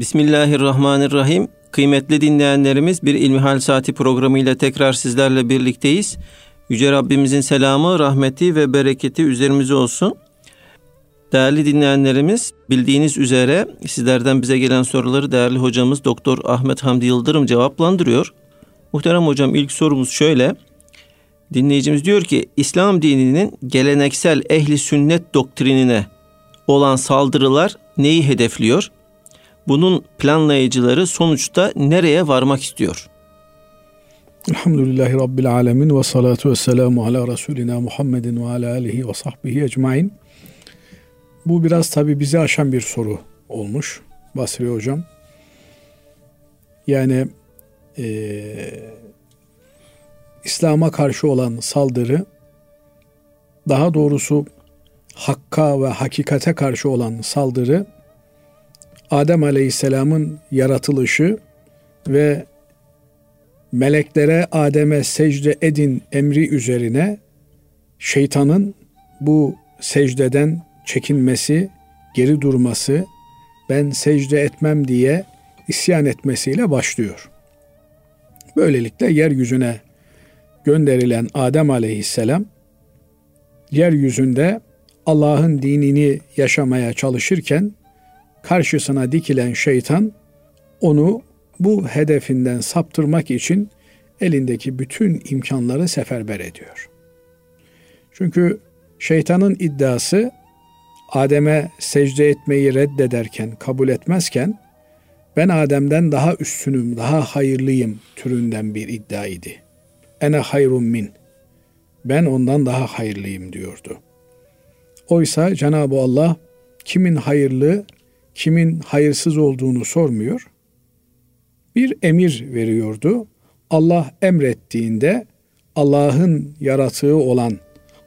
Bismillahirrahmanirrahim. Kıymetli dinleyenlerimiz bir İlmihal Saati programıyla tekrar sizlerle birlikteyiz. Yüce Rabbimizin selamı, rahmeti ve bereketi üzerimize olsun. Değerli dinleyenlerimiz bildiğiniz üzere sizlerden bize gelen soruları değerli hocamız Doktor Ahmet Hamdi Yıldırım cevaplandırıyor. Muhterem hocam ilk sorumuz şöyle. Dinleyicimiz diyor ki İslam dininin geleneksel ehli sünnet doktrinine olan saldırılar neyi hedefliyor? Bunun planlayıcıları sonuçta nereye varmak istiyor? Elhamdülillahi Rabbil Alemin ve salatu ve selamu ala Resulina Muhammedin ve ala alihi ve sahbihi ecmain. Bu biraz tabi bizi aşan bir soru olmuş Basri Hocam. Yani e, İslam'a karşı olan saldırı daha doğrusu hakka ve hakikate karşı olan saldırı Adem Aleyhisselam'ın yaratılışı ve meleklere Adem'e secde edin emri üzerine şeytanın bu secdeden çekinmesi, geri durması, ben secde etmem diye isyan etmesiyle başlıyor. Böylelikle yeryüzüne gönderilen Adem aleyhisselam yeryüzünde Allah'ın dinini yaşamaya çalışırken karşısına dikilen şeytan onu bu hedefinden saptırmak için elindeki bütün imkanları seferber ediyor. Çünkü şeytanın iddiası Adem'e secde etmeyi reddederken, kabul etmezken ben Adem'den daha üstünüm, daha hayırlıyım türünden bir iddiaydı. Ene hayrun min. Ben ondan daha hayırlıyım diyordu. Oysa Cenab-ı Allah kimin hayırlı, kimin hayırsız olduğunu sormuyor. Bir emir veriyordu. Allah emrettiğinde Allah'ın yaratığı olan,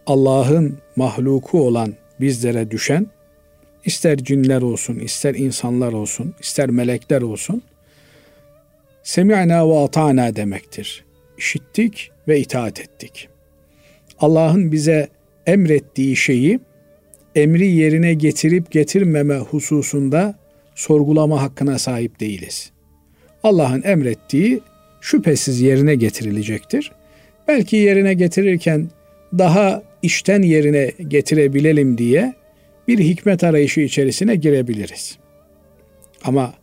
Allah'ın mahluku olan bizlere düşen ister cinler olsun, ister insanlar olsun, ister melekler olsun semi'na ve ata'na demektir. İşittik ve itaat ettik. Allah'ın bize emrettiği şeyi emri yerine getirip getirmeme hususunda sorgulama hakkına sahip değiliz. Allah'ın emrettiği şüphesiz yerine getirilecektir. Belki yerine getirirken daha işten yerine getirebilelim diye bir hikmet arayışı içerisine girebiliriz. Ama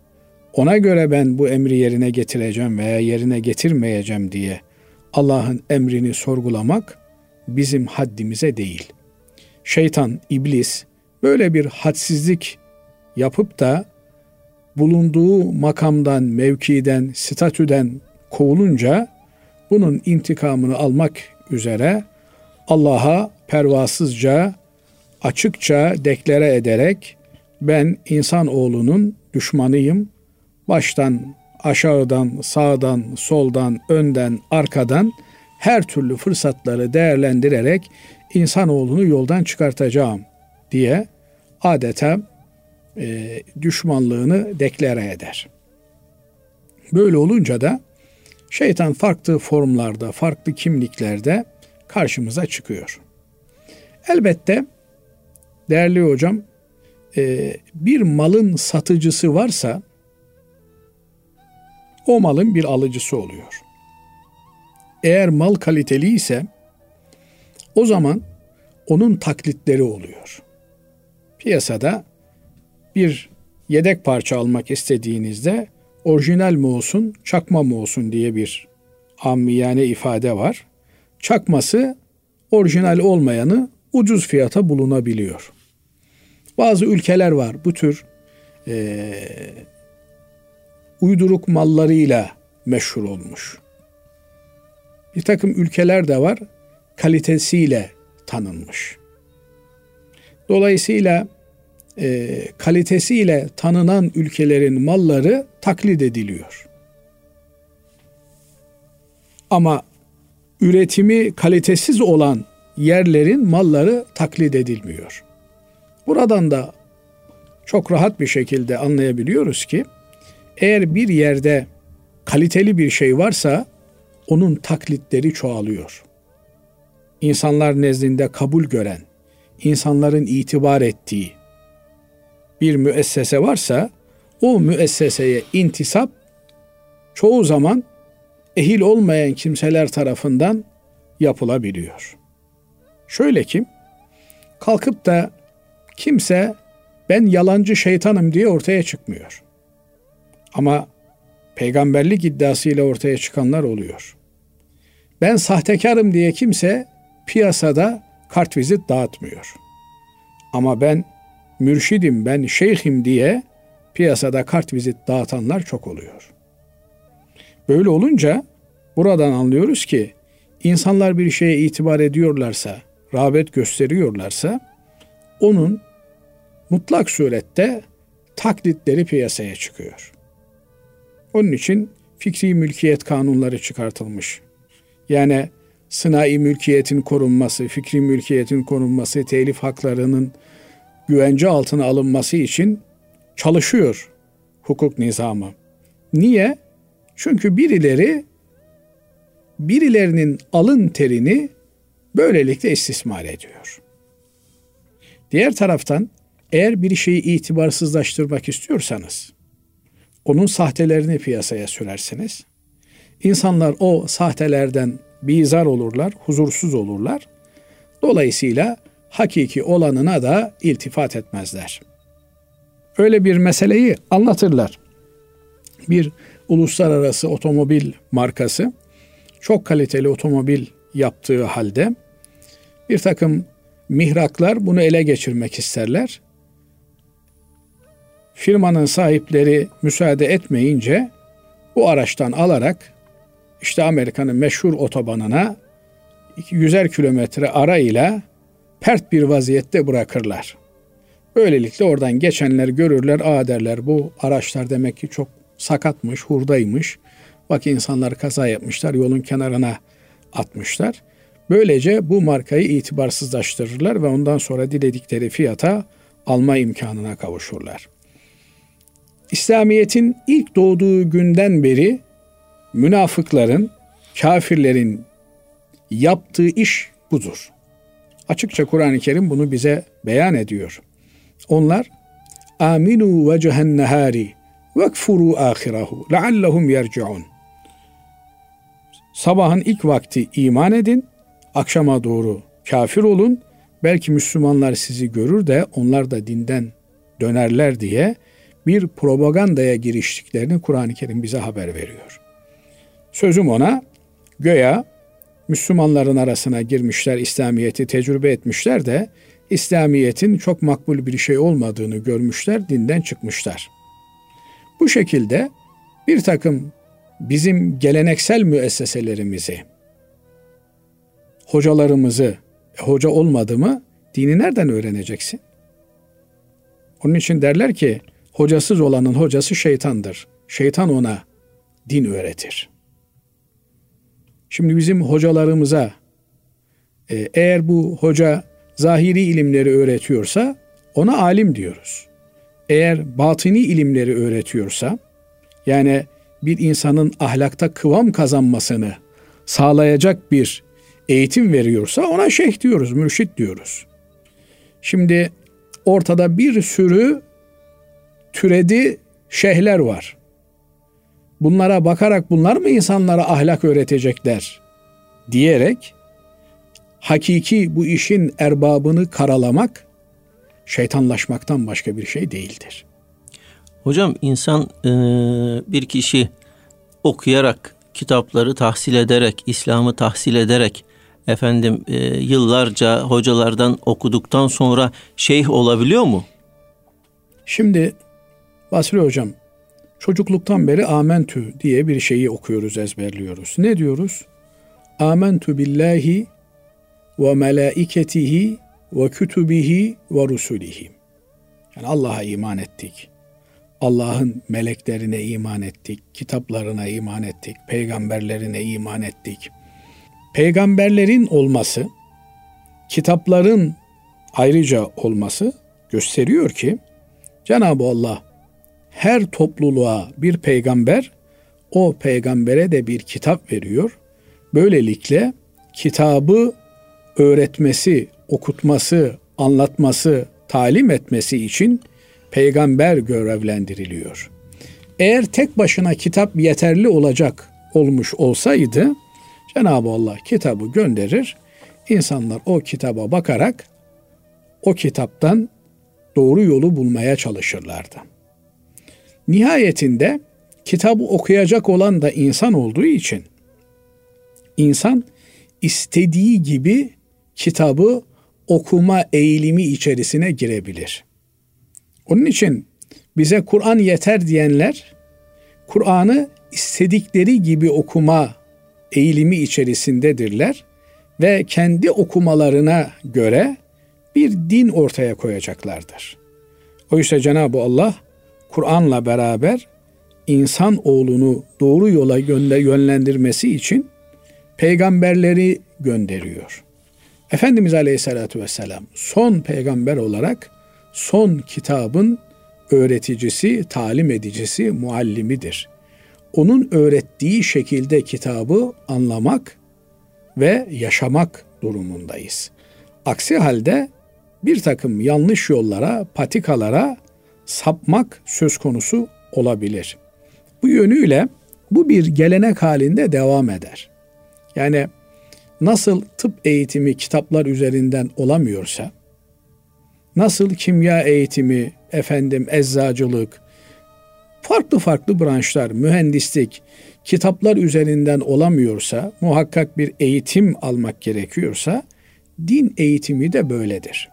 ona göre ben bu emri yerine getireceğim veya yerine getirmeyeceğim diye Allah'ın emrini sorgulamak bizim haddimize değil. Şeytan, iblis böyle bir hadsizlik yapıp da bulunduğu makamdan, mevkiden, statüden kovulunca bunun intikamını almak üzere Allah'a pervasızca, açıkça deklare ederek ben insan oğlunun düşmanıyım. Baştan, aşağıdan, sağdan, soldan, önden, arkadan her türlü fırsatları değerlendirerek insanoğlunu yoldan çıkartacağım diye adeta e, düşmanlığını deklare eder. Böyle olunca da şeytan farklı formlarda, farklı kimliklerde karşımıza çıkıyor. Elbette değerli hocam e, bir malın satıcısı varsa o malın bir alıcısı oluyor. Eğer mal kaliteli ise o zaman onun taklitleri oluyor. Piyasada bir yedek parça almak istediğinizde orijinal mi olsun, çakma mı olsun diye bir ammiyane ifade var çakması orijinal olmayanı ucuz fiyata bulunabiliyor. Bazı ülkeler var bu tür e, uyduruk mallarıyla meşhur olmuş. Bir takım ülkeler de var kalitesiyle tanınmış. Dolayısıyla e, kalitesiyle tanınan ülkelerin malları taklit ediliyor. Ama üretimi kalitesiz olan yerlerin malları taklit edilmiyor. Buradan da çok rahat bir şekilde anlayabiliyoruz ki eğer bir yerde kaliteli bir şey varsa onun taklitleri çoğalıyor. İnsanlar nezdinde kabul gören, insanların itibar ettiği bir müessese varsa o müesseseye intisap çoğu zaman ehil olmayan kimseler tarafından yapılabiliyor. Şöyle ki kalkıp da kimse ben yalancı şeytanım diye ortaya çıkmıyor. Ama peygamberlik iddiasıyla ortaya çıkanlar oluyor. Ben sahtekarım diye kimse piyasada kartvizit dağıtmıyor. Ama ben mürşidim, ben şeyhim diye piyasada kartvizit dağıtanlar çok oluyor. Böyle olunca buradan anlıyoruz ki insanlar bir şeye itibar ediyorlarsa, rağbet gösteriyorlarsa onun mutlak surette taklitleri piyasaya çıkıyor. Onun için fikri mülkiyet kanunları çıkartılmış. Yani sınai mülkiyetin korunması, fikri mülkiyetin korunması, telif haklarının güvence altına alınması için çalışıyor hukuk nizamı. Niye? Çünkü birileri birilerinin alın terini böylelikle istismar ediyor. Diğer taraftan eğer bir şeyi itibarsızlaştırmak istiyorsanız onun sahtelerini piyasaya sürersiniz. İnsanlar o sahtelerden bizar olurlar, huzursuz olurlar. Dolayısıyla hakiki olanına da iltifat etmezler. Öyle bir meseleyi anlatırlar. Bir uluslararası otomobil markası çok kaliteli otomobil yaptığı halde bir takım mihraklar bunu ele geçirmek isterler. Firmanın sahipleri müsaade etmeyince bu araçtan alarak işte Amerika'nın meşhur otobanına yüzer kilometre ara ile pert bir vaziyette bırakırlar. Böylelikle oradan geçenler görürler, aa derler bu araçlar demek ki çok sakatmış, hurdaymış. Bak insanlar kaza yapmışlar, yolun kenarına atmışlar. Böylece bu markayı itibarsızlaştırırlar ve ondan sonra diledikleri fiyata alma imkanına kavuşurlar. İslamiyet'in ilk doğduğu günden beri münafıkların, kafirlerin yaptığı iş budur. Açıkça Kur'an-ı Kerim bunu bize beyan ediyor. Onlar aminu vecehen nehari vekfuru ahirahu leallehum yerciun. Sabahın ilk vakti iman edin, akşama doğru kafir olun. Belki Müslümanlar sizi görür de onlar da dinden dönerler diye bir propagandaya giriştiklerini Kur'an-ı Kerim bize haber veriyor. Sözüm ona göya Müslümanların arasına girmişler, İslamiyet'i tecrübe etmişler de İslamiyet'in çok makbul bir şey olmadığını görmüşler, dinden çıkmışlar. Bu şekilde bir takım bizim geleneksel müesseselerimizi, hocalarımızı, e, hoca olmadı mı dini nereden öğreneceksin? Onun için derler ki hocasız olanın hocası şeytandır. Şeytan ona din öğretir. Şimdi bizim hocalarımıza e, eğer bu hoca zahiri ilimleri öğretiyorsa ona alim diyoruz. Eğer batini ilimleri öğretiyorsa yani bir insanın ahlakta kıvam kazanmasını sağlayacak bir eğitim veriyorsa ona şeyh diyoruz, mürşit diyoruz. Şimdi ortada bir sürü türedi şeyhler var. Bunlara bakarak bunlar mı insanlara ahlak öğretecekler diyerek hakiki bu işin erbabını karalamak şeytanlaşmaktan başka bir şey değildir. Hocam insan e, bir kişi okuyarak, kitapları tahsil ederek, İslam'ı tahsil ederek efendim e, yıllarca hocalardan okuduktan sonra şeyh olabiliyor mu? Şimdi Basri hocam çocukluktan beri amentü diye bir şeyi okuyoruz, ezberliyoruz. Ne diyoruz? Amentü billahi ve melaiketihi ve kütübihi ve rusulihi. Yani Allah'a iman ettik. Allah'ın meleklerine iman ettik, kitaplarına iman ettik, peygamberlerine iman ettik. Peygamberlerin olması, kitapların ayrıca olması gösteriyor ki Cenab-ı Allah her topluluğa bir peygamber, o peygambere de bir kitap veriyor. Böylelikle kitabı öğretmesi, okutması, anlatması, talim etmesi için peygamber görevlendiriliyor. Eğer tek başına kitap yeterli olacak olmuş olsaydı Cenab-ı Allah kitabı gönderir. İnsanlar o kitaba bakarak o kitaptan doğru yolu bulmaya çalışırlardı. Nihayetinde kitabı okuyacak olan da insan olduğu için insan istediği gibi kitabı okuma eğilimi içerisine girebilir. Onun için bize Kur'an yeter diyenler Kur'an'ı istedikleri gibi okuma eğilimi içerisindedirler ve kendi okumalarına göre bir din ortaya koyacaklardır. Oysa Cenab-ı Allah Kur'an'la beraber insan oğlunu doğru yola yönlendirmesi için peygamberleri gönderiyor. Efendimiz Aleyhisselatü Vesselam son peygamber olarak son kitabın öğreticisi, talim edicisi, muallimidir. Onun öğrettiği şekilde kitabı anlamak ve yaşamak durumundayız. Aksi halde bir takım yanlış yollara, patikalara sapmak söz konusu olabilir. Bu yönüyle bu bir gelenek halinde devam eder. Yani nasıl tıp eğitimi kitaplar üzerinden olamıyorsa, nasıl kimya eğitimi, efendim eczacılık, farklı farklı branşlar, mühendislik, kitaplar üzerinden olamıyorsa, muhakkak bir eğitim almak gerekiyorsa, din eğitimi de böyledir.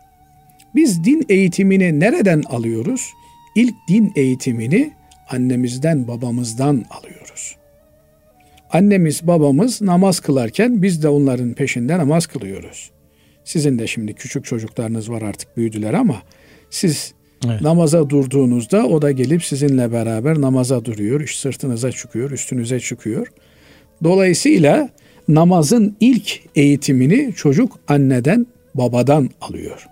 Biz din eğitimini nereden alıyoruz? İlk din eğitimini annemizden, babamızdan alıyoruz. Annemiz, babamız namaz kılarken biz de onların peşinde namaz kılıyoruz. Sizin de şimdi küçük çocuklarınız var artık büyüdüler ama siz evet. namaza durduğunuzda o da gelip sizinle beraber namaza duruyor. Sırtınıza çıkıyor, üstünüze çıkıyor. Dolayısıyla namazın ilk eğitimini çocuk anneden, babadan alıyor.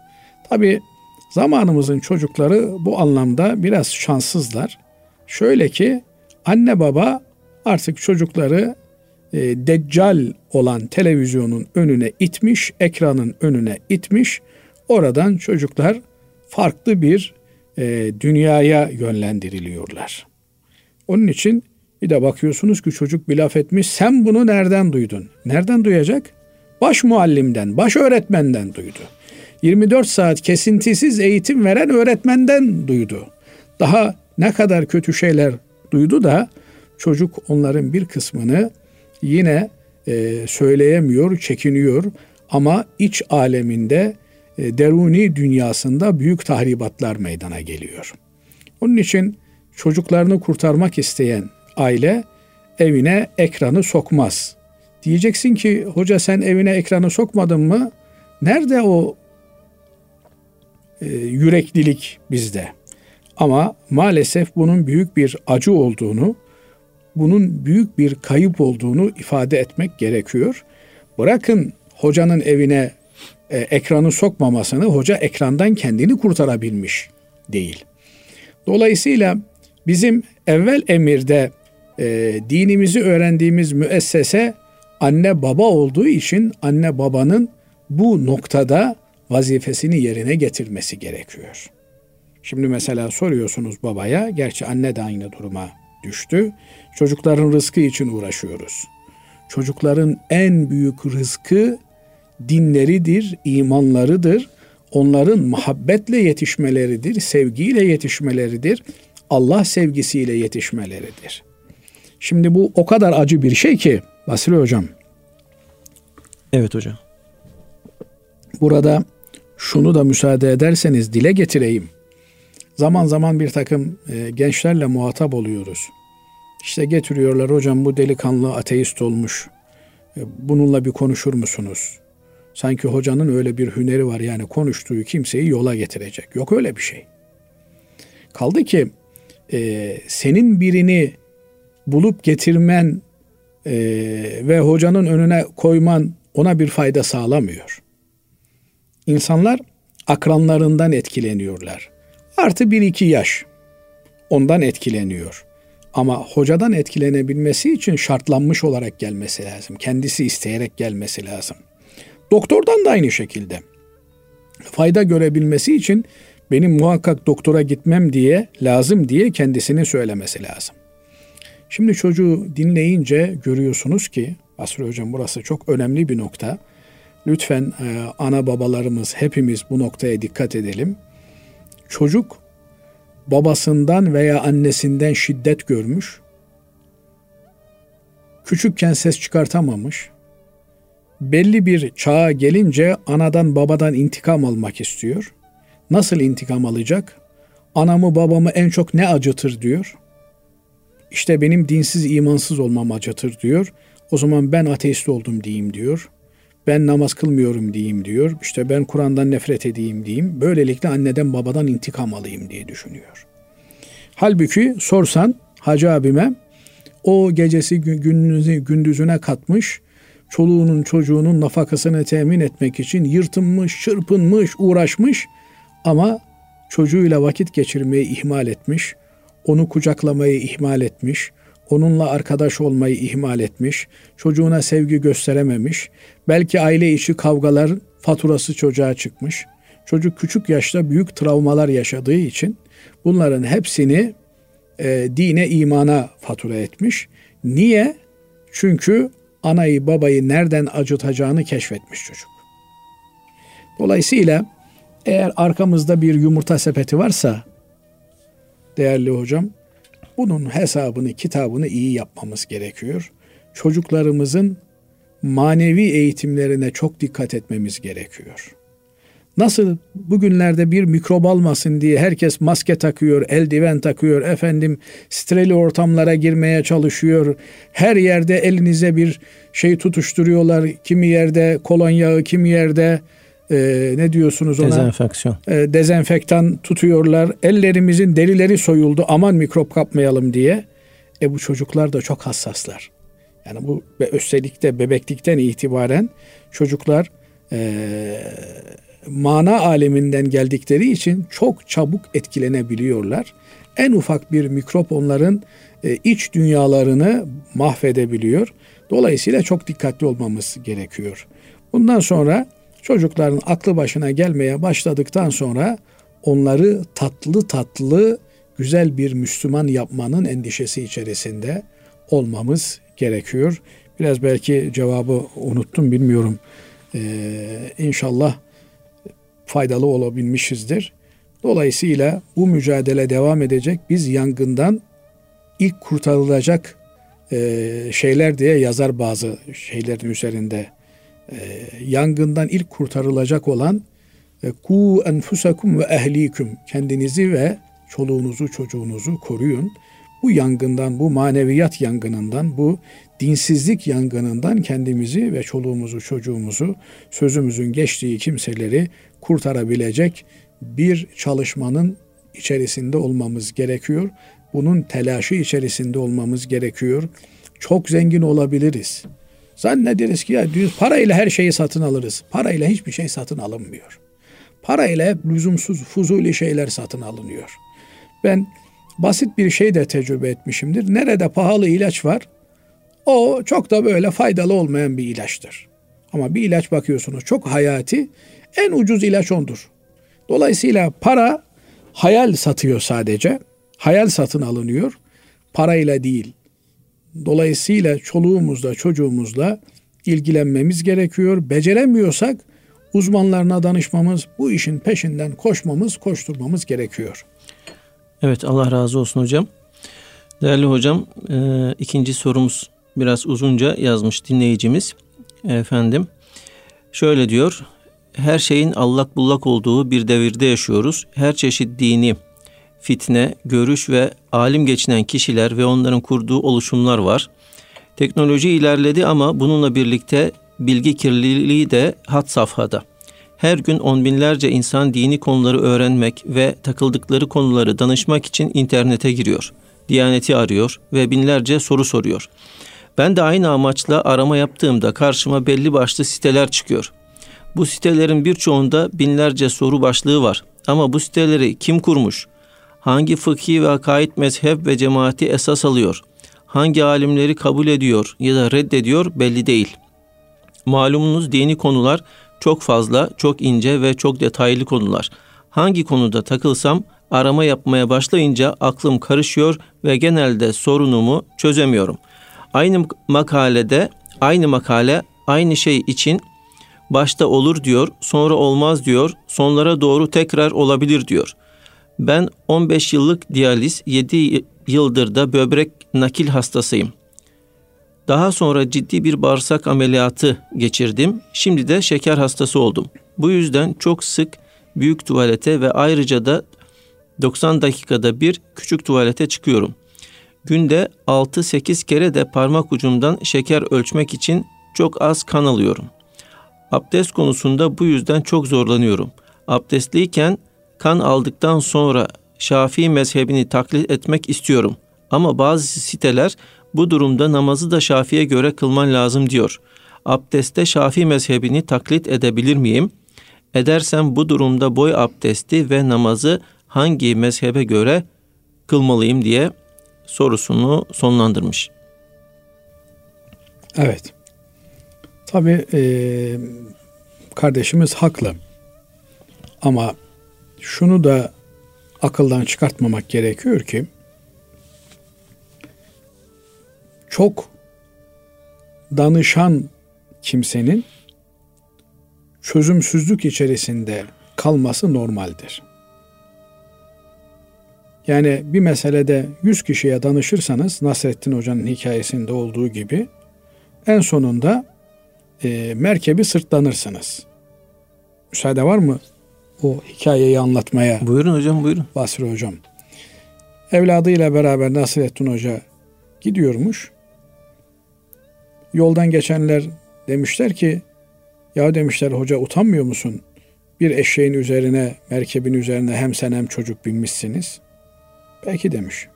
Tabi zamanımızın çocukları bu anlamda biraz şanssızlar. Şöyle ki anne baba artık çocukları e, deccal olan televizyonun önüne itmiş, ekranın önüne itmiş. Oradan çocuklar farklı bir e, dünyaya yönlendiriliyorlar. Onun için bir de bakıyorsunuz ki çocuk bir laf etmiş. Sen bunu nereden duydun? Nereden duyacak? Baş muallimden, baş öğretmenden duydu. 24 saat kesintisiz eğitim veren öğretmenden duydu. Daha ne kadar kötü şeyler duydu da çocuk onların bir kısmını yine e, söyleyemiyor, çekiniyor ama iç aleminde e, deruni dünyasında büyük tahribatlar meydana geliyor. Onun için çocuklarını kurtarmak isteyen aile evine ekranı sokmaz. Diyeceksin ki hoca sen evine ekranı sokmadın mı? Nerede o e, yüreklilik bizde? Ama maalesef bunun büyük bir acı olduğunu, bunun büyük bir kayıp olduğunu ifade etmek gerekiyor. Bırakın hocanın evine e, ekranı sokmamasını, hoca ekrandan kendini kurtarabilmiş değil. Dolayısıyla bizim evvel emirde e, dinimizi öğrendiğimiz müessese anne baba olduğu için anne babanın bu noktada vazifesini yerine getirmesi gerekiyor. Şimdi mesela soruyorsunuz babaya, gerçi anne de aynı duruma düştü. Çocukların rızkı için uğraşıyoruz. Çocukların en büyük rızkı dinleridir, imanlarıdır. Onların muhabbetle yetişmeleridir, sevgiyle yetişmeleridir. Allah sevgisiyle yetişmeleridir. Şimdi bu o kadar acı bir şey ki Basri Hocam. Evet hocam. Burada şunu da müsaade ederseniz dile getireyim. Zaman zaman bir takım e, gençlerle muhatap oluyoruz. İşte getiriyorlar hocam bu delikanlı ateist olmuş. E, bununla bir konuşur musunuz? Sanki hocanın öyle bir hüneri var yani konuştuğu kimseyi yola getirecek. Yok öyle bir şey. Kaldı ki e, senin birini bulup getirmen e, ve hocanın önüne koyman ona bir fayda sağlamıyor. İnsanlar akranlarından etkileniyorlar. Artı bir iki yaş ondan etkileniyor. Ama hocadan etkilenebilmesi için şartlanmış olarak gelmesi lazım. Kendisi isteyerek gelmesi lazım. Doktordan da aynı şekilde. Fayda görebilmesi için benim muhakkak doktora gitmem diye lazım diye kendisini söylemesi lazım. Şimdi çocuğu dinleyince görüyorsunuz ki Basri Hocam burası çok önemli bir nokta. Lütfen e, ana babalarımız hepimiz bu noktaya dikkat edelim. Çocuk babasından veya annesinden şiddet görmüş. Küçükken ses çıkartamamış. Belli bir çağa gelince anadan babadan intikam almak istiyor. Nasıl intikam alacak? Anamı babamı en çok ne acıtır diyor. İşte benim dinsiz imansız olmam acıtır diyor. O zaman ben ateist oldum diyeyim diyor. Ben namaz kılmıyorum diyeyim diyor. İşte ben Kur'an'dan nefret edeyim diyeyim. Böylelikle anneden babadan intikam alayım diye düşünüyor. Halbuki sorsan hacı abime o gecesi gündüzü, gündüzüne katmış çoluğunun çocuğunun nafakasını temin etmek için yırtınmış, çırpınmış, uğraşmış ama çocuğuyla vakit geçirmeyi ihmal etmiş, onu kucaklamayı ihmal etmiş, onunla arkadaş olmayı ihmal etmiş, çocuğuna sevgi gösterememiş, belki aile içi kavgalar faturası çocuğa çıkmış. Çocuk küçük yaşta büyük travmalar yaşadığı için bunların hepsini e, dine, imana fatura etmiş. Niye? Çünkü anayı babayı nereden acıtacağını keşfetmiş çocuk. Dolayısıyla eğer arkamızda bir yumurta sepeti varsa değerli hocam bunun hesabını, kitabını iyi yapmamız gerekiyor. Çocuklarımızın manevi eğitimlerine çok dikkat etmemiz gerekiyor. Nasıl bugünlerde bir mikrop almasın diye herkes maske takıyor, eldiven takıyor, efendim streli ortamlara girmeye çalışıyor. Her yerde elinize bir şey tutuşturuyorlar. Kimi yerde kolonya, kimi yerde e, ne diyorsunuz ona? Dezenfeksiyon. E, dezenfektan tutuyorlar. Ellerimizin derileri soyuldu aman mikrop kapmayalım diye. E bu çocuklar da çok hassaslar. Yani bu ve üstelik de bebeklikten itibaren çocuklar e, mana aleminden geldikleri için çok çabuk etkilenebiliyorlar. En ufak bir mikrop onların e, iç dünyalarını mahvedebiliyor. Dolayısıyla çok dikkatli olmamız gerekiyor. Bundan sonra çocukların aklı başına gelmeye başladıktan sonra onları tatlı tatlı güzel bir Müslüman yapmanın endişesi içerisinde olmamız gerekiyor. Biraz belki cevabı unuttum bilmiyorum. Ee, inşallah faydalı olabilmişizdir. Dolayısıyla bu mücadele devam edecek. Biz yangından ilk kurtarılacak e, şeyler diye yazar bazı şeylerin üzerinde. E, yangından ilk kurtarılacak olan e, ku enfusakum ve ehlikum kendinizi ve çoluğunuzu çocuğunuzu koruyun. Bu yangından, bu maneviyat yangınından, bu dinsizlik yangınından kendimizi ve çoluğumuzu, çocuğumuzu, sözümüzün geçtiği kimseleri kurtarabilecek bir çalışmanın içerisinde olmamız gerekiyor. Bunun telaşı içerisinde olmamız gerekiyor. Çok zengin olabiliriz. Zannederiz ki ya parayla her şeyi satın alırız. Parayla hiçbir şey satın alınmıyor. Parayla lüzumsuz, fuzuli şeyler satın alınıyor. Ben basit bir şey de tecrübe etmişimdir. Nerede pahalı ilaç var, o çok da böyle faydalı olmayan bir ilaçtır. Ama bir ilaç bakıyorsunuz çok hayati, en ucuz ilaç ondur. Dolayısıyla para hayal satıyor sadece. Hayal satın alınıyor. Parayla değil. Dolayısıyla çoluğumuzla, çocuğumuzla ilgilenmemiz gerekiyor. Beceremiyorsak uzmanlarına danışmamız, bu işin peşinden koşmamız, koşturmamız gerekiyor. Evet Allah razı olsun hocam. Değerli hocam e, ikinci sorumuz biraz uzunca yazmış dinleyicimiz. Efendim şöyle diyor her şeyin allak bullak olduğu bir devirde yaşıyoruz. Her çeşit dini, fitne, görüş ve alim geçinen kişiler ve onların kurduğu oluşumlar var. Teknoloji ilerledi ama bununla birlikte bilgi kirliliği de hat safhada. Her gün on binlerce insan dini konuları öğrenmek ve takıldıkları konuları danışmak için internete giriyor. Diyaneti arıyor ve binlerce soru soruyor. Ben de aynı amaçla arama yaptığımda karşıma belli başlı siteler çıkıyor. Bu sitelerin birçoğunda binlerce soru başlığı var. Ama bu siteleri kim kurmuş? Hangi fıkhi ve akaid mezhep ve cemaati esas alıyor? Hangi alimleri kabul ediyor ya da reddediyor belli değil. Malumunuz dini konular çok fazla, çok ince ve çok detaylı konular. Hangi konuda takılsam arama yapmaya başlayınca aklım karışıyor ve genelde sorunumu çözemiyorum. Aynı makalede aynı makale aynı şey için başta olur diyor, sonra olmaz diyor, sonlara doğru tekrar olabilir diyor. Ben 15 yıllık diyaliz, 7 yıldır da böbrek nakil hastasıyım. Daha sonra ciddi bir bağırsak ameliyatı geçirdim. Şimdi de şeker hastası oldum. Bu yüzden çok sık büyük tuvalete ve ayrıca da 90 dakikada bir küçük tuvalete çıkıyorum. Günde 6-8 kere de parmak ucumdan şeker ölçmek için çok az kan alıyorum. Abdest konusunda bu yüzden çok zorlanıyorum. Abdestliyken kan aldıktan sonra Şafii mezhebini taklit etmek istiyorum. Ama bazı siteler bu durumda namazı da Şafii'ye göre kılman lazım diyor. Abdeste Şafii mezhebini taklit edebilir miyim? Edersem bu durumda boy abdesti ve namazı hangi mezhebe göre kılmalıyım diye sorusunu sonlandırmış. Evet. Tabi e, kardeşimiz haklı. Ama şunu da akıldan çıkartmamak gerekiyor ki çok danışan kimsenin çözümsüzlük içerisinde kalması normaldir. Yani bir meselede 100 kişiye danışırsanız Nasrettin Hoca'nın hikayesinde olduğu gibi en sonunda e, merkebi sırtlanırsınız. Müsaade var mı o hikayeyi anlatmaya? Buyurun hocam buyurun. Basri hocam. Evladıyla beraber Nasrettin Hoca gidiyormuş. Yoldan geçenler demişler ki ya demişler hoca utanmıyor musun? Bir eşeğin üzerine, merkebin üzerine hem sen hem çocuk binmişsiniz. Belki demiş.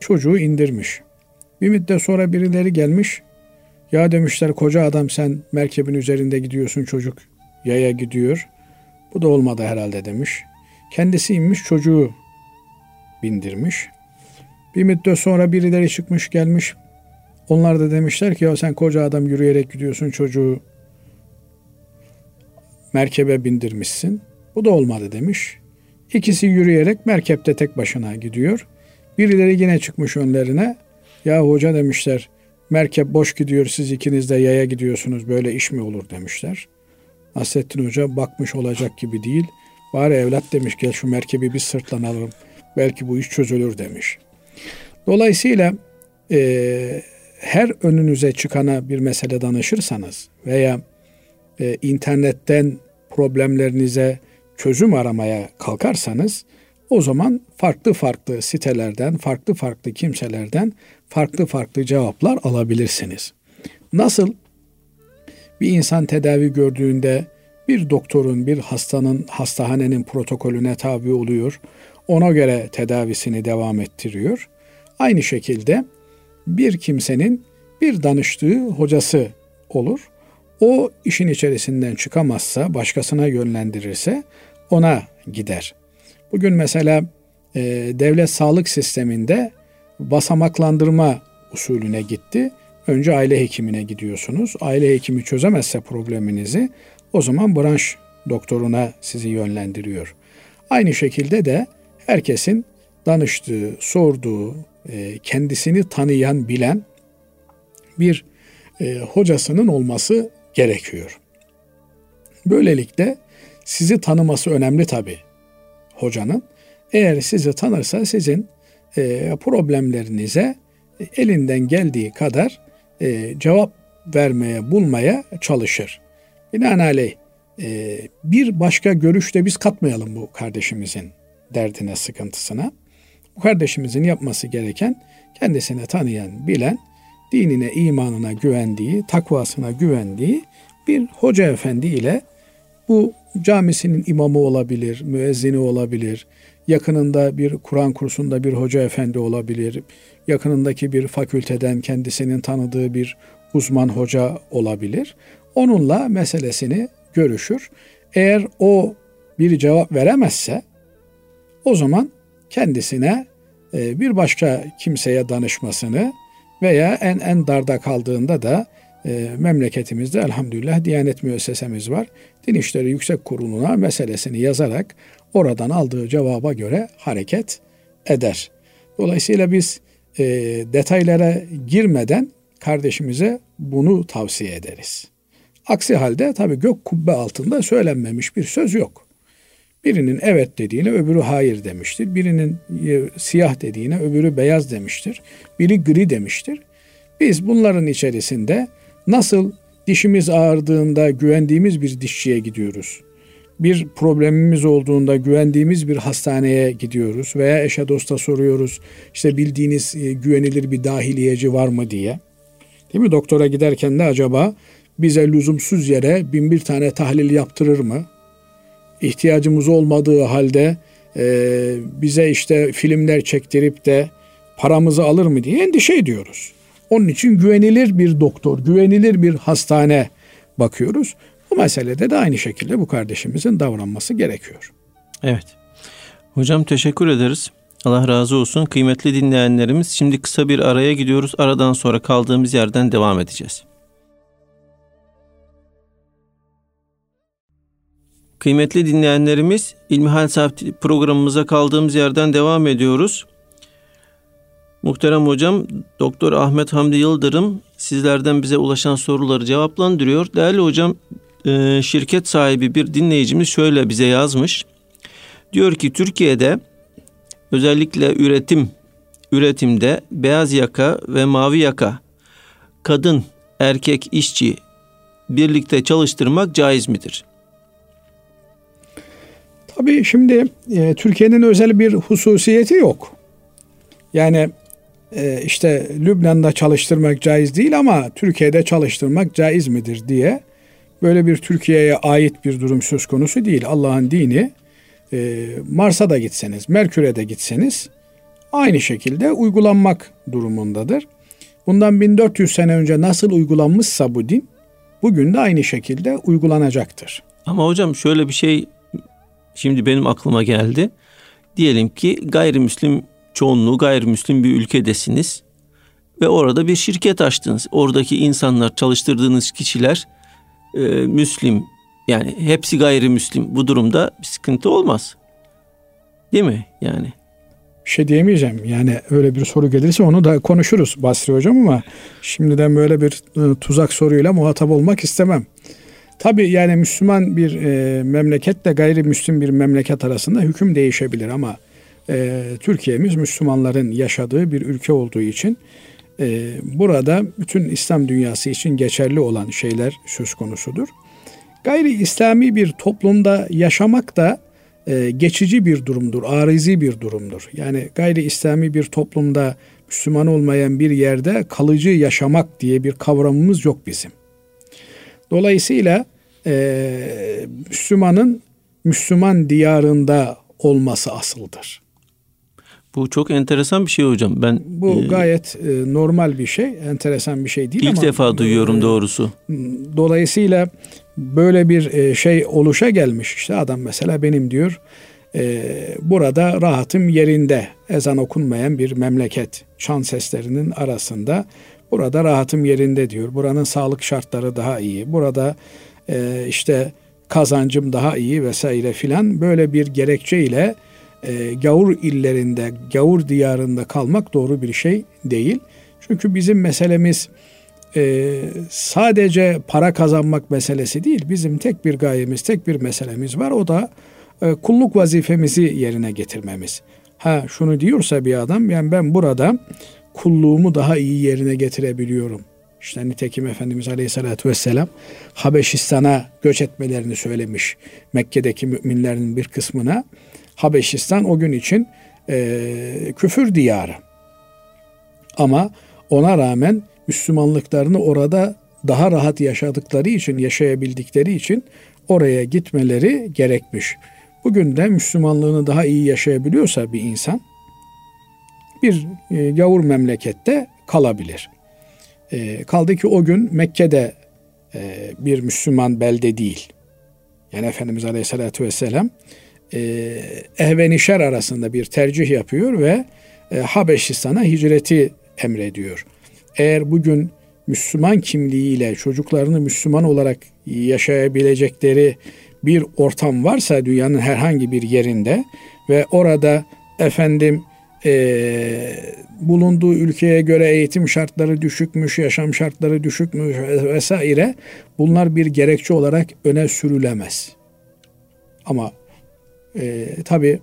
Çocuğu indirmiş. Bir müddet sonra birileri gelmiş. Ya demişler koca adam sen merkebin üzerinde gidiyorsun çocuk yaya gidiyor. Bu da olmadı herhalde demiş. Kendisi inmiş çocuğu bindirmiş. Bir müddet sonra birileri çıkmış gelmiş. Onlar da demişler ki ya sen koca adam yürüyerek gidiyorsun çocuğu merkebe bindirmişsin. Bu da olmadı demiş. İkisi yürüyerek merkepte tek başına gidiyor. Birileri yine çıkmış önlerine. Ya hoca demişler merkep boş gidiyor siz ikiniz de yaya gidiyorsunuz böyle iş mi olur demişler. Nasrettin Hoca bakmış olacak gibi değil. Bari evlat demiş gel şu merkebi bir sırtlanalım. Belki bu iş çözülür demiş. Dolayısıyla e, her önünüze çıkana bir mesele danışırsanız veya e, internetten problemlerinize çözüm aramaya kalkarsanız o zaman farklı farklı sitelerden, farklı farklı kimselerden farklı farklı cevaplar alabilirsiniz. Nasıl bir insan tedavi gördüğünde bir doktorun, bir hastanın, hastahanenin protokolüne tabi oluyor. Ona göre tedavisini devam ettiriyor. Aynı şekilde bir kimsenin bir danıştığı hocası olur. O işin içerisinden çıkamazsa, başkasına yönlendirirse ona gider. Bugün mesela e, devlet sağlık sisteminde basamaklandırma usulüne gitti. Önce aile hekimine gidiyorsunuz. Aile hekimi çözemezse probleminizi o zaman branş doktoruna sizi yönlendiriyor. Aynı şekilde de herkesin danıştığı, sorduğu, e, kendisini tanıyan, bilen bir e, hocasının olması gerekiyor. Böylelikle sizi tanıması önemli tabi hocanın. Eğer sizi tanırsa sizin e, problemlerinize elinden geldiği kadar e, cevap vermeye, bulmaya çalışır. Binaenaleyh e, bir başka görüşte biz katmayalım bu kardeşimizin derdine, sıkıntısına. Bu kardeşimizin yapması gereken kendisini tanıyan, bilen, dinine, imanına güvendiği, takvasına güvendiği bir hoca efendi ile bu camisinin imamı olabilir, müezzini olabilir, yakınında bir Kur'an kursunda bir hoca efendi olabilir, yakınındaki bir fakülteden kendisinin tanıdığı bir uzman hoca olabilir. Onunla meselesini görüşür. Eğer o bir cevap veremezse o zaman kendisine e, bir başka kimseye danışmasını veya en en darda kaldığında da e, memleketimizde elhamdülillah Diyanet müessesemiz var. Din İşleri Yüksek Kurulu'na meselesini yazarak oradan aldığı cevaba göre hareket eder. Dolayısıyla biz e, detaylara girmeden kardeşimize bunu tavsiye ederiz. Aksi halde tabii gök kubbe altında söylenmemiş bir söz yok. Birinin evet dediğine öbürü hayır demiştir. Birinin e, siyah dediğine öbürü beyaz demiştir. Biri gri demiştir. Biz bunların içerisinde nasıl dişimiz ağrıdığında güvendiğimiz bir dişçiye gidiyoruz. Bir problemimiz olduğunda güvendiğimiz bir hastaneye gidiyoruz veya eşe dosta soruyoruz. İşte bildiğiniz e, güvenilir bir dahiliyeci var mı diye. Değil mi? Doktora giderken de acaba bize lüzumsuz yere bin bir tane tahlil yaptırır mı? İhtiyacımız olmadığı halde e, bize işte filmler çektirip de paramızı alır mı diye endişe ediyoruz. Onun için güvenilir bir doktor, güvenilir bir hastane bakıyoruz. Bu meselede de aynı şekilde bu kardeşimizin davranması gerekiyor. Evet. Hocam teşekkür ederiz. Allah razı olsun. Kıymetli dinleyenlerimiz şimdi kısa bir araya gidiyoruz. Aradan sonra kaldığımız yerden devam edeceğiz. Kıymetli dinleyenlerimiz İlmihal Saati programımıza kaldığımız yerden devam ediyoruz. Muhterem hocam Doktor Ahmet Hamdi Yıldırım sizlerden bize ulaşan soruları cevaplandırıyor. Değerli hocam e, şirket sahibi bir dinleyicimiz şöyle bize yazmış. Diyor ki Türkiye'de özellikle üretim üretimde beyaz yaka ve mavi yaka kadın erkek işçi birlikte çalıştırmak caiz midir? Tabii şimdi e, Türkiye'nin özel bir hususiyeti yok. Yani e, işte Lübnan'da çalıştırmak caiz değil ama Türkiye'de çalıştırmak caiz midir diye böyle bir Türkiye'ye ait bir durum söz konusu değil. Allah'ın dini e, Mars'a da gitseniz, Merkür'e de gitseniz aynı şekilde uygulanmak durumundadır. Bundan 1400 sene önce nasıl uygulanmışsa bu din bugün de aynı şekilde uygulanacaktır. Ama hocam şöyle bir şey şimdi benim aklıma geldi. Diyelim ki gayrimüslim çoğunluğu gayrimüslim bir ülkedesiniz ve orada bir şirket açtınız. Oradaki insanlar, çalıştırdığınız kişiler e, Müslim yani hepsi gayrimüslim. Bu durumda bir sıkıntı olmaz. Değil mi yani? Bir şey diyemeyeceğim. Yani öyle bir soru gelirse onu da konuşuruz Basri Hocam ama şimdiden böyle bir e, tuzak soruyla muhatap olmak istemem. Tabi yani Müslüman bir e, memleketle gayrimüslim bir memleket arasında hüküm değişebilir ama e, Türkiye'miz Müslümanların yaşadığı bir ülke olduğu için e, burada bütün İslam dünyası için geçerli olan şeyler söz konusudur. Gayri İslami bir toplumda yaşamak da e, geçici bir durumdur, arizi bir durumdur. Yani gayri İslami bir toplumda Müslüman olmayan bir yerde kalıcı yaşamak diye bir kavramımız yok bizim. Dolayısıyla e, Müslümanın Müslüman diyarında olması asıldır. Bu çok enteresan bir şey hocam. Ben bu e, gayet e, normal bir şey, enteresan bir şey değil ilk ama defa duyuyorum e, doğrusu. Dolayısıyla böyle bir e, şey oluşa gelmiş. İşte adam mesela benim diyor e, burada rahatım yerinde ezan okunmayan bir memleket şan seslerinin arasında burada rahatım yerinde diyor. Buranın sağlık şartları daha iyi. Burada e, işte kazancım daha iyi vesaire filan böyle bir gerekçeyle e, gavur illerinde, gavur diyarında kalmak doğru bir şey değil. Çünkü bizim meselemiz e, sadece para kazanmak meselesi değil. Bizim tek bir gayemiz, tek bir meselemiz var. O da e, kulluk vazifemizi yerine getirmemiz. Ha şunu diyorsa bir adam, yani ben burada kulluğumu daha iyi yerine getirebiliyorum. İşte nitekim Efendimiz Aleyhisselatü Vesselam Habeşistan'a göç etmelerini söylemiş. Mekke'deki müminlerin bir kısmına. Habeşistan o gün için e, küfür diyarı. Ama ona rağmen Müslümanlıklarını orada daha rahat yaşadıkları için, yaşayabildikleri için oraya gitmeleri gerekmiş. Bugün de Müslümanlığını daha iyi yaşayabiliyorsa bir insan bir e, gavur memlekette kalabilir. E, kaldı ki o gün Mekke'de e, bir Müslüman belde değil. Yani Efendimiz Aleyhisselatü Vesselam e, ehvenişer arasında bir tercih yapıyor ve e, Habeşistan'a hicreti emrediyor. Eğer bugün Müslüman kimliğiyle çocuklarını Müslüman olarak yaşayabilecekleri bir ortam varsa dünyanın herhangi bir yerinde ve orada efendim e, bulunduğu ülkeye göre eğitim şartları düşükmüş, yaşam şartları düşükmüş vesaire bunlar bir gerekçe olarak öne sürülemez. Ama e, tabi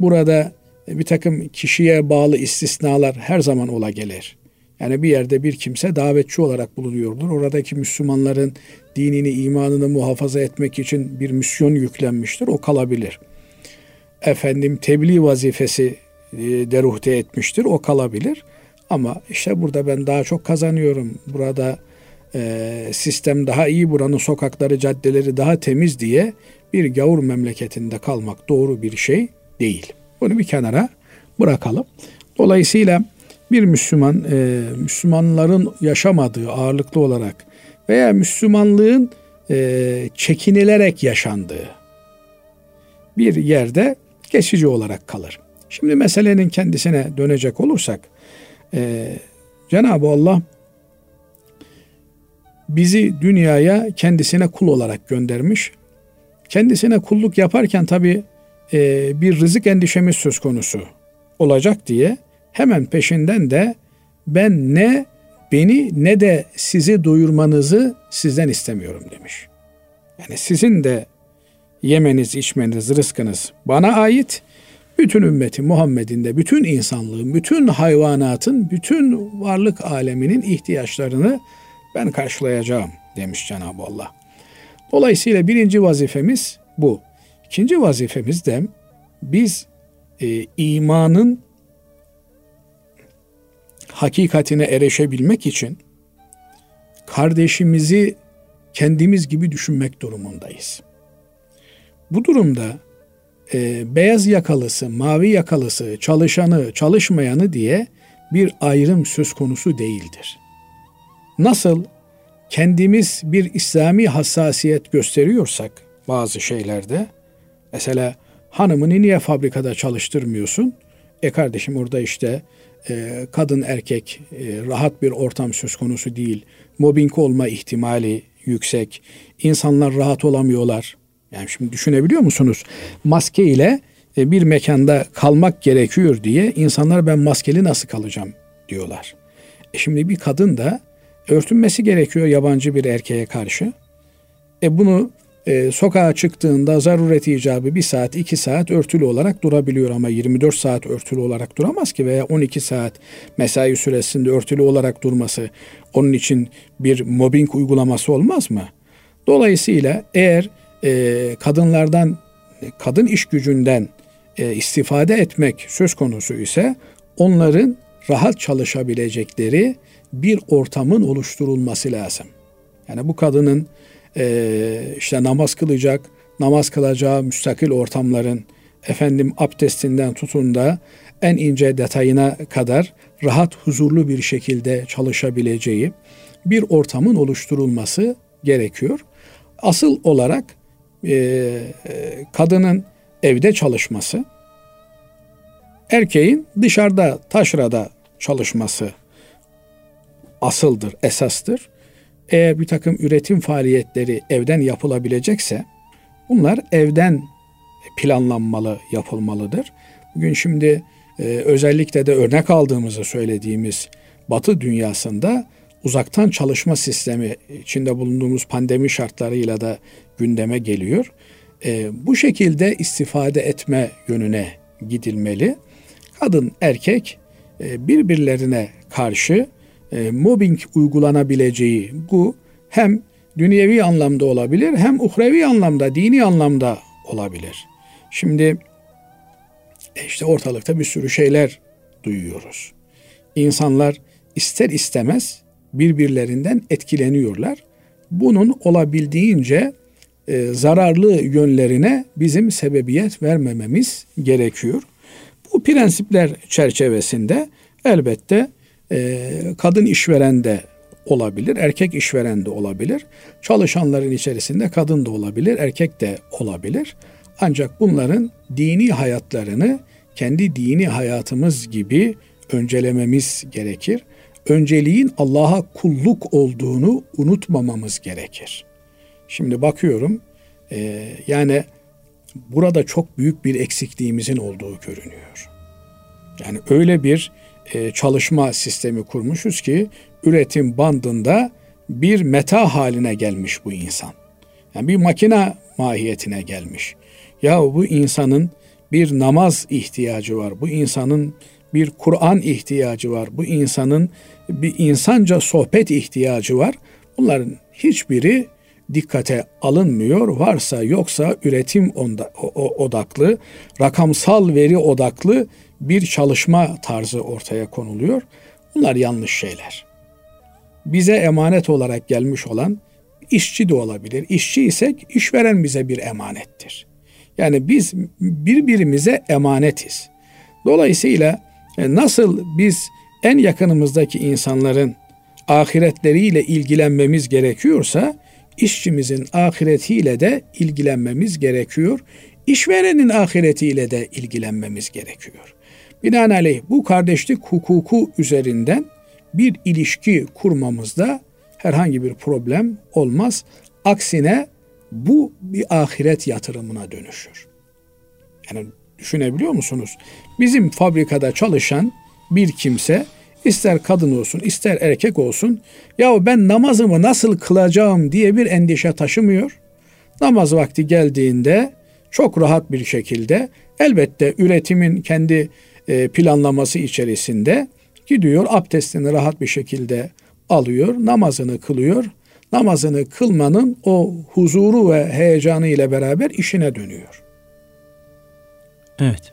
burada bir takım kişiye bağlı istisnalar her zaman ola gelir. Yani bir yerde bir kimse davetçi olarak bulunuyordur. Oradaki Müslümanların dinini, imanını muhafaza etmek için bir misyon yüklenmiştir. O kalabilir. Efendim tebliğ vazifesi e, deruhte etmiştir. O kalabilir. Ama işte burada ben daha çok kazanıyorum. Burada e, sistem daha iyi, buranın sokakları, caddeleri daha temiz diye bir gavur memleketinde kalmak doğru bir şey değil. Bunu bir kenara bırakalım. Dolayısıyla bir Müslüman, e, Müslümanların yaşamadığı ağırlıklı olarak veya Müslümanlığın e, çekinilerek yaşandığı bir yerde geçici olarak kalır. Şimdi meselenin kendisine dönecek olursak, e, Cenab-ı Allah bizi dünyaya kendisine kul olarak göndermiş. Kendisine kulluk yaparken tabi e, bir rızık endişemiz söz konusu olacak diye hemen peşinden de ben ne beni ne de sizi doyurmanızı sizden istemiyorum demiş. Yani sizin de yemeniz, içmeniz, rızkınız bana ait. Bütün ümmeti Muhammed'in de, bütün insanlığın, bütün hayvanatın, bütün varlık aleminin ihtiyaçlarını ben karşılayacağım demiş Cenab-ı Allah. Dolayısıyla birinci vazifemiz bu. İkinci vazifemiz de biz e, imanın hakikatine erişebilmek için kardeşimizi kendimiz gibi düşünmek durumundayız. Bu durumda e, beyaz yakalısı, mavi yakalısı, çalışanı, çalışmayanı diye bir ayrım söz konusu değildir. Nasıl kendimiz bir İslami hassasiyet gösteriyorsak bazı şeylerde, mesela hanımını niye fabrikada çalıştırmıyorsun? E kardeşim orada işte e, kadın erkek e, rahat bir ortam söz konusu değil. Mobbing olma ihtimali yüksek. İnsanlar rahat olamıyorlar. Yani şimdi düşünebiliyor musunuz? Maske ile e, bir mekanda kalmak gerekiyor diye insanlar ben maskeli nasıl kalacağım diyorlar. E şimdi bir kadın da örtünmesi gerekiyor yabancı bir erkeğe karşı. E bunu e, sokağa çıktığında zaruret icabı bir saat iki saat örtülü olarak durabiliyor ama 24 saat örtülü olarak duramaz ki veya 12 saat mesai süresinde örtülü olarak durması onun için bir mobbing uygulaması olmaz mı? Dolayısıyla eğer e, kadınlardan kadın iş gücünden e, istifade etmek söz konusu ise onların rahat çalışabilecekleri bir ortamın oluşturulması lazım. Yani bu kadının e, işte namaz kılacak, namaz kılacağı müstakil ortamların efendim abdestinden tutun da en ince detayına kadar rahat, huzurlu bir şekilde çalışabileceği bir ortamın oluşturulması gerekiyor. Asıl olarak e, kadının evde çalışması, erkeğin dışarıda, taşrada çalışması asıldır, esastır eğer bir takım üretim faaliyetleri evden yapılabilecekse bunlar evden planlanmalı, yapılmalıdır. Bugün şimdi e, özellikle de örnek aldığımızı söylediğimiz Batı dünyasında uzaktan çalışma sistemi içinde bulunduğumuz pandemi şartlarıyla da gündeme geliyor. E, bu şekilde istifade etme yönüne gidilmeli. Kadın erkek birbirlerine karşı e, mobbing uygulanabileceği bu hem dünyevi anlamda olabilir hem uhrevi anlamda, dini anlamda olabilir. Şimdi e, işte ortalıkta bir sürü şeyler duyuyoruz. İnsanlar ister istemez birbirlerinden etkileniyorlar. Bunun olabildiğince e, zararlı yönlerine bizim sebebiyet vermememiz gerekiyor. Bu prensipler çerçevesinde elbette e, kadın işveren de olabilir, erkek işveren de olabilir. Çalışanların içerisinde kadın da olabilir, erkek de olabilir. Ancak bunların dini hayatlarını kendi dini hayatımız gibi öncelememiz gerekir. önceliğin Allah'a kulluk olduğunu unutmamamız gerekir. Şimdi bakıyorum e, yani burada çok büyük bir eksikliğimizin olduğu görünüyor. Yani öyle bir e, çalışma sistemi kurmuşuz ki üretim bandında bir meta haline gelmiş bu insan. Yani bir makine mahiyetine gelmiş. Ya bu insanın bir namaz ihtiyacı var. Bu insanın bir Kur'an ihtiyacı var. Bu insanın bir insanca sohbet ihtiyacı var. Bunların hiçbiri dikkate alınmıyor. Varsa yoksa üretim onda, odaklı, rakamsal veri odaklı bir çalışma tarzı ortaya konuluyor. Bunlar yanlış şeyler. Bize emanet olarak gelmiş olan işçi de olabilir. İşçi isek işveren bize bir emanettir. Yani biz birbirimize emanetiz. Dolayısıyla e, nasıl biz en yakınımızdaki insanların ahiretleriyle ilgilenmemiz gerekiyorsa işçimizin ahiretiyle de ilgilenmemiz gerekiyor. İşverenin ahiretiyle de ilgilenmemiz gerekiyor. Binaenaleyh bu kardeşlik hukuku üzerinden bir ilişki kurmamızda herhangi bir problem olmaz. Aksine bu bir ahiret yatırımına dönüşür. Yani düşünebiliyor musunuz? Bizim fabrikada çalışan bir kimse ister kadın olsun ister erkek olsun ya ben namazımı nasıl kılacağım diye bir endişe taşımıyor. Namaz vakti geldiğinde çok rahat bir şekilde elbette üretimin kendi e, planlaması içerisinde gidiyor abdestini rahat bir şekilde alıyor, namazını kılıyor. Namazını kılmanın o huzuru ve heyecanı ile beraber işine dönüyor. Evet.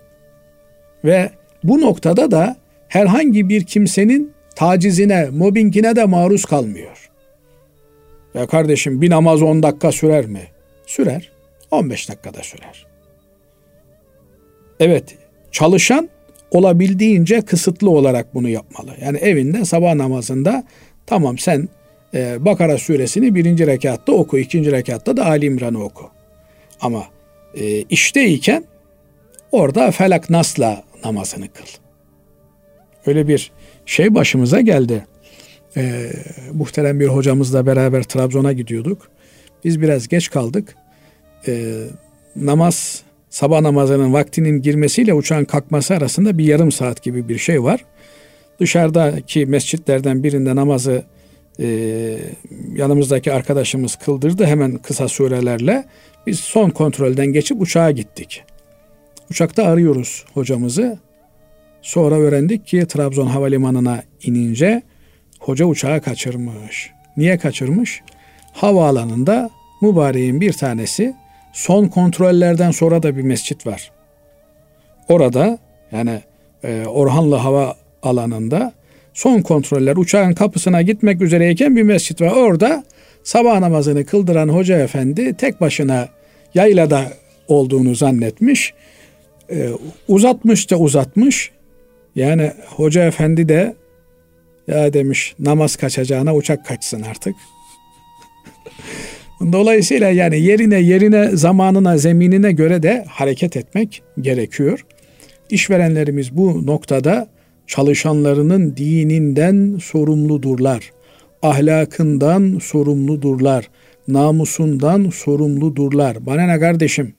Ve bu noktada da herhangi bir kimsenin tacizine, mobbingine de maruz kalmıyor. Ya kardeşim bir namaz 10 dakika sürer mi? Sürer. 15 dakikada sürer. Evet, çalışan olabildiğince kısıtlı olarak bunu yapmalı. Yani evinde sabah namazında tamam sen e, Bakara suresini birinci rekatta oku, ikinci rekatta da Ali İmran'ı oku. Ama e, işteyken orada felak nasla namazını kıl. Öyle bir şey başımıza geldi. E, muhterem bir hocamızla beraber Trabzon'a gidiyorduk. Biz biraz geç kaldık. E, namaz sabah namazının vaktinin girmesiyle uçağın kalkması arasında bir yarım saat gibi bir şey var. Dışarıdaki mescitlerden birinde namazı e, yanımızdaki arkadaşımız kıldırdı hemen kısa sürelerle. Biz son kontrolden geçip uçağa gittik. Uçakta arıyoruz hocamızı. Sonra öğrendik ki Trabzon Havalimanı'na inince hoca uçağı kaçırmış. Niye kaçırmış? Havaalanında mübareğin bir tanesi son kontrollerden sonra da bir mescit var. Orada yani e, Orhanlı Hava alanında son kontroller uçağın kapısına gitmek üzereyken bir mescit var. Orada sabah namazını kıldıran hoca efendi tek başına yaylada olduğunu zannetmiş. E, uzatmış da uzatmış. Yani hoca efendi de ya demiş namaz kaçacağına uçak kaçsın artık. Dolayısıyla yani yerine yerine zamanına zeminine göre de hareket etmek gerekiyor. İşverenlerimiz bu noktada çalışanlarının dininden sorumludurlar. Ahlakından sorumludurlar. Namusundan sorumludurlar. Bana ne kardeşim?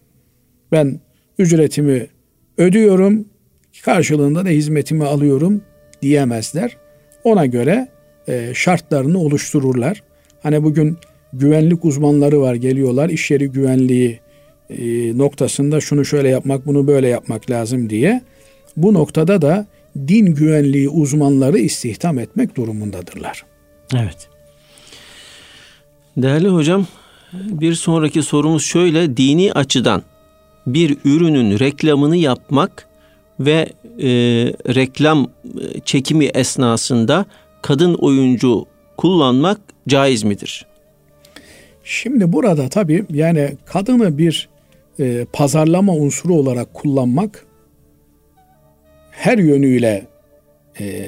Ben ücretimi ödüyorum, karşılığında da hizmetimi alıyorum diyemezler. Ona göre e, şartlarını oluştururlar. Hani bugün güvenlik uzmanları var geliyorlar iş yeri güvenliği e, noktasında şunu şöyle yapmak bunu böyle yapmak lazım diye. Bu noktada da din güvenliği uzmanları istihdam etmek durumundadırlar. Evet. Değerli hocam bir sonraki sorumuz şöyle dini açıdan bir ürünün reklamını yapmak ve e, reklam çekimi esnasında kadın oyuncu kullanmak caiz midir? Şimdi burada tabii yani kadını bir e, pazarlama unsuru olarak kullanmak her yönüyle e,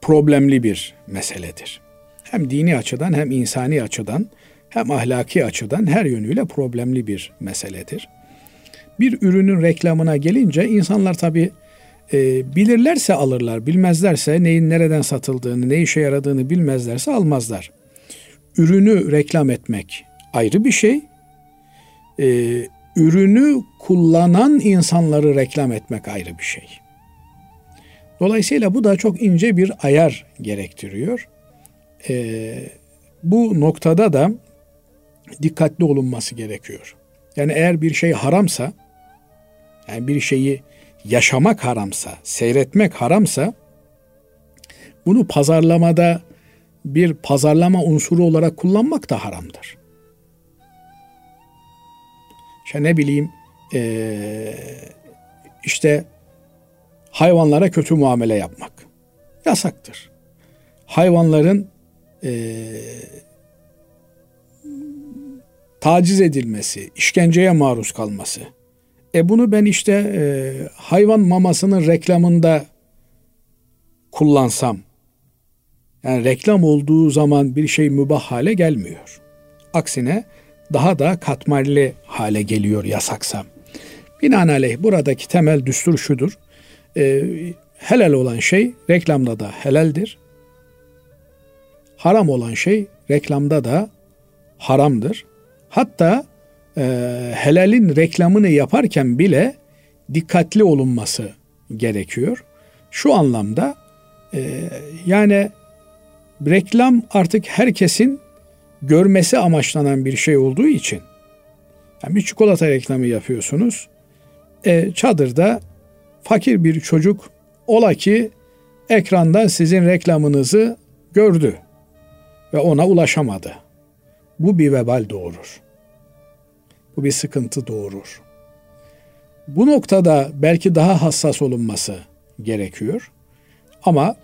problemli bir meseledir. Hem dini açıdan hem insani açıdan hem ahlaki açıdan her yönüyle problemli bir meseledir. Bir ürünün reklamına gelince insanlar tabii E, bilirlerse alırlar, bilmezlerse neyin nereden satıldığını, ne işe yaradığını bilmezlerse almazlar. Ürünü reklam etmek ayrı bir şey. E, ürünü kullanan insanları reklam etmek ayrı bir şey. Dolayısıyla bu da çok ince bir ayar gerektiriyor. E, bu noktada da dikkatli olunması gerekiyor. Yani eğer bir şey haramsa, yani bir şeyi yaşamak haramsa, seyretmek haramsa, bunu pazarlamada bir pazarlama unsuru olarak kullanmak da haramdır. İşte ne bileyim, işte hayvanlara kötü muamele yapmak yasaktır. Hayvanların taciz edilmesi, işkenceye maruz kalması. E bunu ben işte e, hayvan mamasının reklamında kullansam, yani reklam olduğu zaman bir şey mübah hale gelmiyor. Aksine daha da katmerli hale geliyor yasaksam. Binaenaleyh buradaki temel düstur şudur. E, helal olan şey reklamda da helaldir. Haram olan şey reklamda da haramdır. Hatta e, helalin reklamını yaparken bile dikkatli olunması gerekiyor. Şu anlamda e, yani reklam artık herkesin görmesi amaçlanan bir şey olduğu için yani bir çikolata reklamı yapıyorsunuz. E, çadırda fakir bir çocuk ola ki ekranda sizin reklamınızı gördü ve ona ulaşamadı. Bu bir vebal doğurur. Bu bir sıkıntı doğurur. Bu noktada belki daha hassas olunması gerekiyor. Ama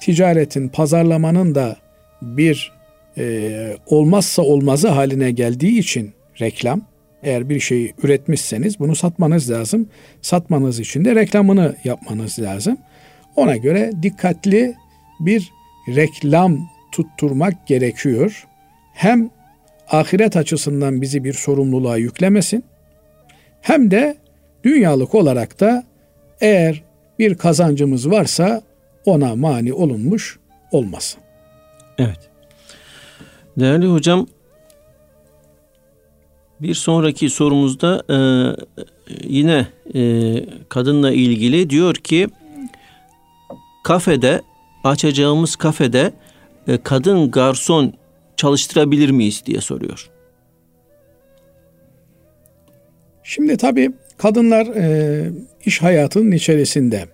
ticaretin, pazarlamanın da bir e, olmazsa olmazı haline geldiği için reklam, eğer bir şeyi üretmişseniz bunu satmanız lazım. Satmanız için de reklamını yapmanız lazım. Ona göre dikkatli bir reklam tutturmak gerekiyor. Hem ahiret açısından bizi bir sorumluluğa yüklemesin. Hem de dünyalık olarak da eğer bir kazancımız varsa ona mani olunmuş olmasın. Evet. Değerli hocam bir sonraki sorumuzda e, yine e, kadınla ilgili diyor ki kafede açacağımız kafede e, kadın garson çalıştırabilir miyiz diye soruyor. Şimdi tabii kadınlar e, iş hayatının içerisinde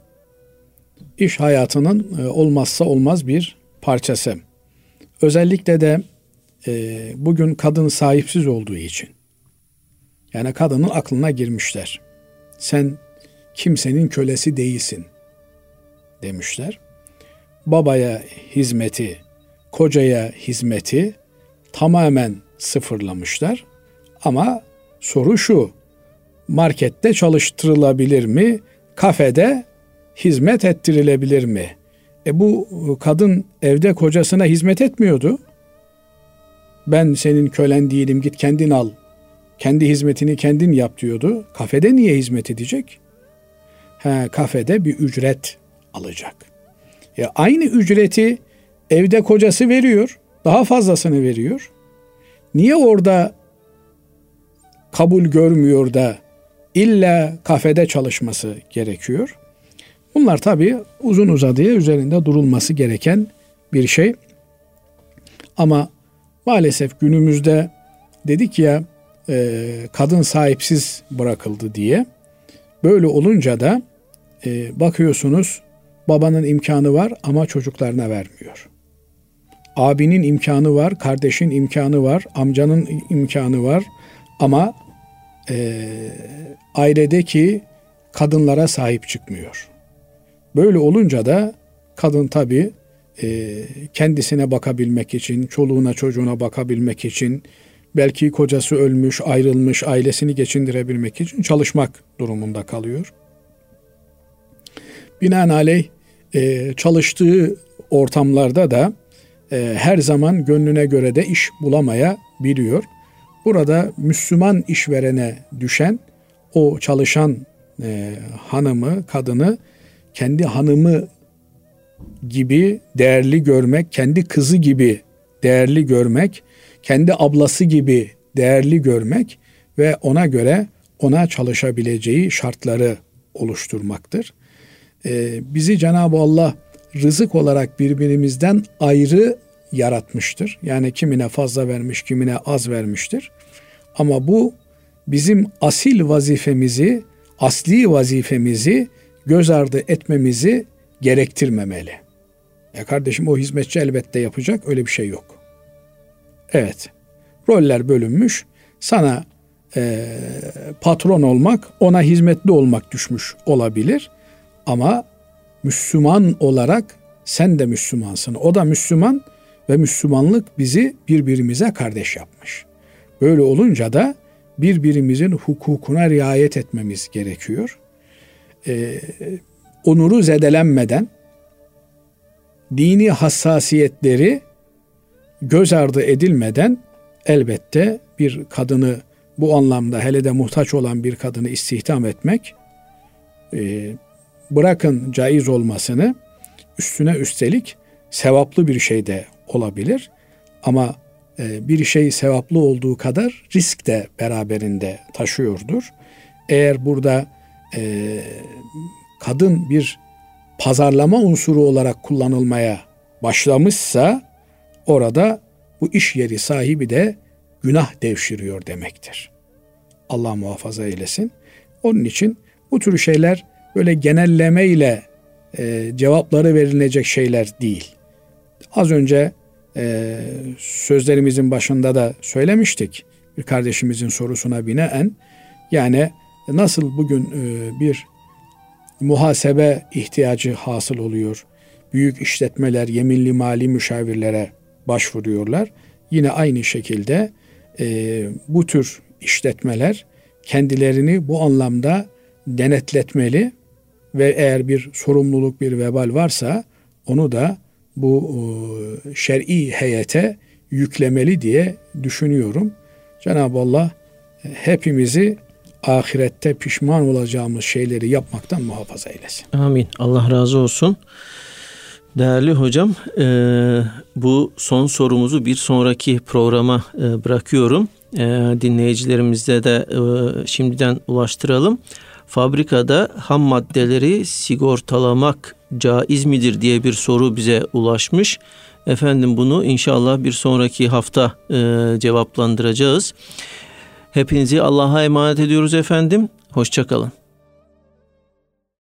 iş hayatının e, olmazsa olmaz bir parçası. Özellikle de e, bugün kadın sahipsiz olduğu için yani kadının aklına girmişler. Sen kimsenin kölesi değilsin demişler. Babaya hizmeti, kocaya hizmeti tamamen sıfırlamışlar. Ama soru şu, markette çalıştırılabilir mi? Kafede hizmet ettirilebilir mi? E bu kadın evde kocasına hizmet etmiyordu. Ben senin kölen değilim git kendin al. Kendi hizmetini kendin yap diyordu. Kafede niye hizmet edecek? He, kafede bir ücret alacak. E aynı ücreti Evde kocası veriyor. Daha fazlasını veriyor. Niye orada kabul görmüyor da illa kafede çalışması gerekiyor? Bunlar tabii uzun uzadıya üzerinde durulması gereken bir şey. Ama maalesef günümüzde dedik ya e, kadın sahipsiz bırakıldı diye. Böyle olunca da e, bakıyorsunuz babanın imkanı var ama çocuklarına vermiyor abinin imkanı var, kardeşin imkanı var, amcanın imkanı var ama e, ailedeki kadınlara sahip çıkmıyor. Böyle olunca da kadın tabi e, kendisine bakabilmek için, çoluğuna çocuğuna bakabilmek için, belki kocası ölmüş, ayrılmış, ailesini geçindirebilmek için çalışmak durumunda kalıyor. Binaenaleyh e, çalıştığı ortamlarda da e, her zaman gönlüne göre de iş bulamaya biliyor. Burada Müslüman işverene düşen o çalışan e, hanımı, kadını kendi hanımı gibi değerli görmek, kendi kızı gibi değerli görmek, kendi ablası gibi değerli görmek ve ona göre ona çalışabileceği şartları oluşturmaktır. Ee, bizi Cenab-ı Allah rızık olarak birbirimizden ayrı yaratmıştır. Yani kimine fazla vermiş, kimine az vermiştir. Ama bu bizim asil vazifemizi, asli vazifemizi göz ardı etmemizi gerektirmemeli. Ya kardeşim o hizmetçi elbette yapacak öyle bir şey yok. Evet. Roller bölünmüş. Sana e, patron olmak, ona hizmetli olmak düşmüş olabilir. Ama Müslüman olarak sen de Müslümansın. O da Müslüman ve Müslümanlık bizi birbirimize kardeş yapmış. Böyle olunca da birbirimizin hukukuna riayet etmemiz gerekiyor. Ee, onuru zedelenmeden dini hassasiyetleri göz ardı edilmeden elbette bir kadını bu anlamda hele de muhtaç olan bir kadını istihdam etmek e, bırakın caiz olmasını üstüne üstelik sevaplı bir şey de olabilir. Ama e, bir şey sevaplı olduğu kadar risk de beraberinde taşıyordur. Eğer burada e, kadın bir pazarlama unsuru olarak kullanılmaya başlamışsa orada bu iş yeri sahibi de günah devşiriyor demektir. Allah muhafaza eylesin. Onun için bu tür şeyler böyle genelleme ile e, cevapları verilecek şeyler değil. Az önce e, sözlerimizin başında da söylemiştik. Bir kardeşimizin sorusuna binaen yani nasıl bugün e, bir muhasebe ihtiyacı hasıl oluyor. Büyük işletmeler yeminli mali müşavirlere başvuruyorlar. Yine aynı şekilde e, bu tür işletmeler kendilerini bu anlamda denetletmeli ve eğer bir sorumluluk, bir vebal varsa onu da bu e, şer'i heyete yüklemeli diye düşünüyorum. Cenab-ı Allah hepimizi ahirette pişman olacağımız şeyleri yapmaktan muhafaza eylesin. Amin. Allah razı olsun. Değerli hocam, e, bu son sorumuzu bir sonraki programa e, bırakıyorum. E, dinleyicilerimize de şimdiden ulaştıralım. Fabrikada ham maddeleri sigortalamak caiz midir diye bir soru bize ulaşmış. Efendim bunu inşallah bir sonraki hafta e, cevaplandıracağız. Hepinizi Allah'a emanet ediyoruz efendim. Hoşçakalın.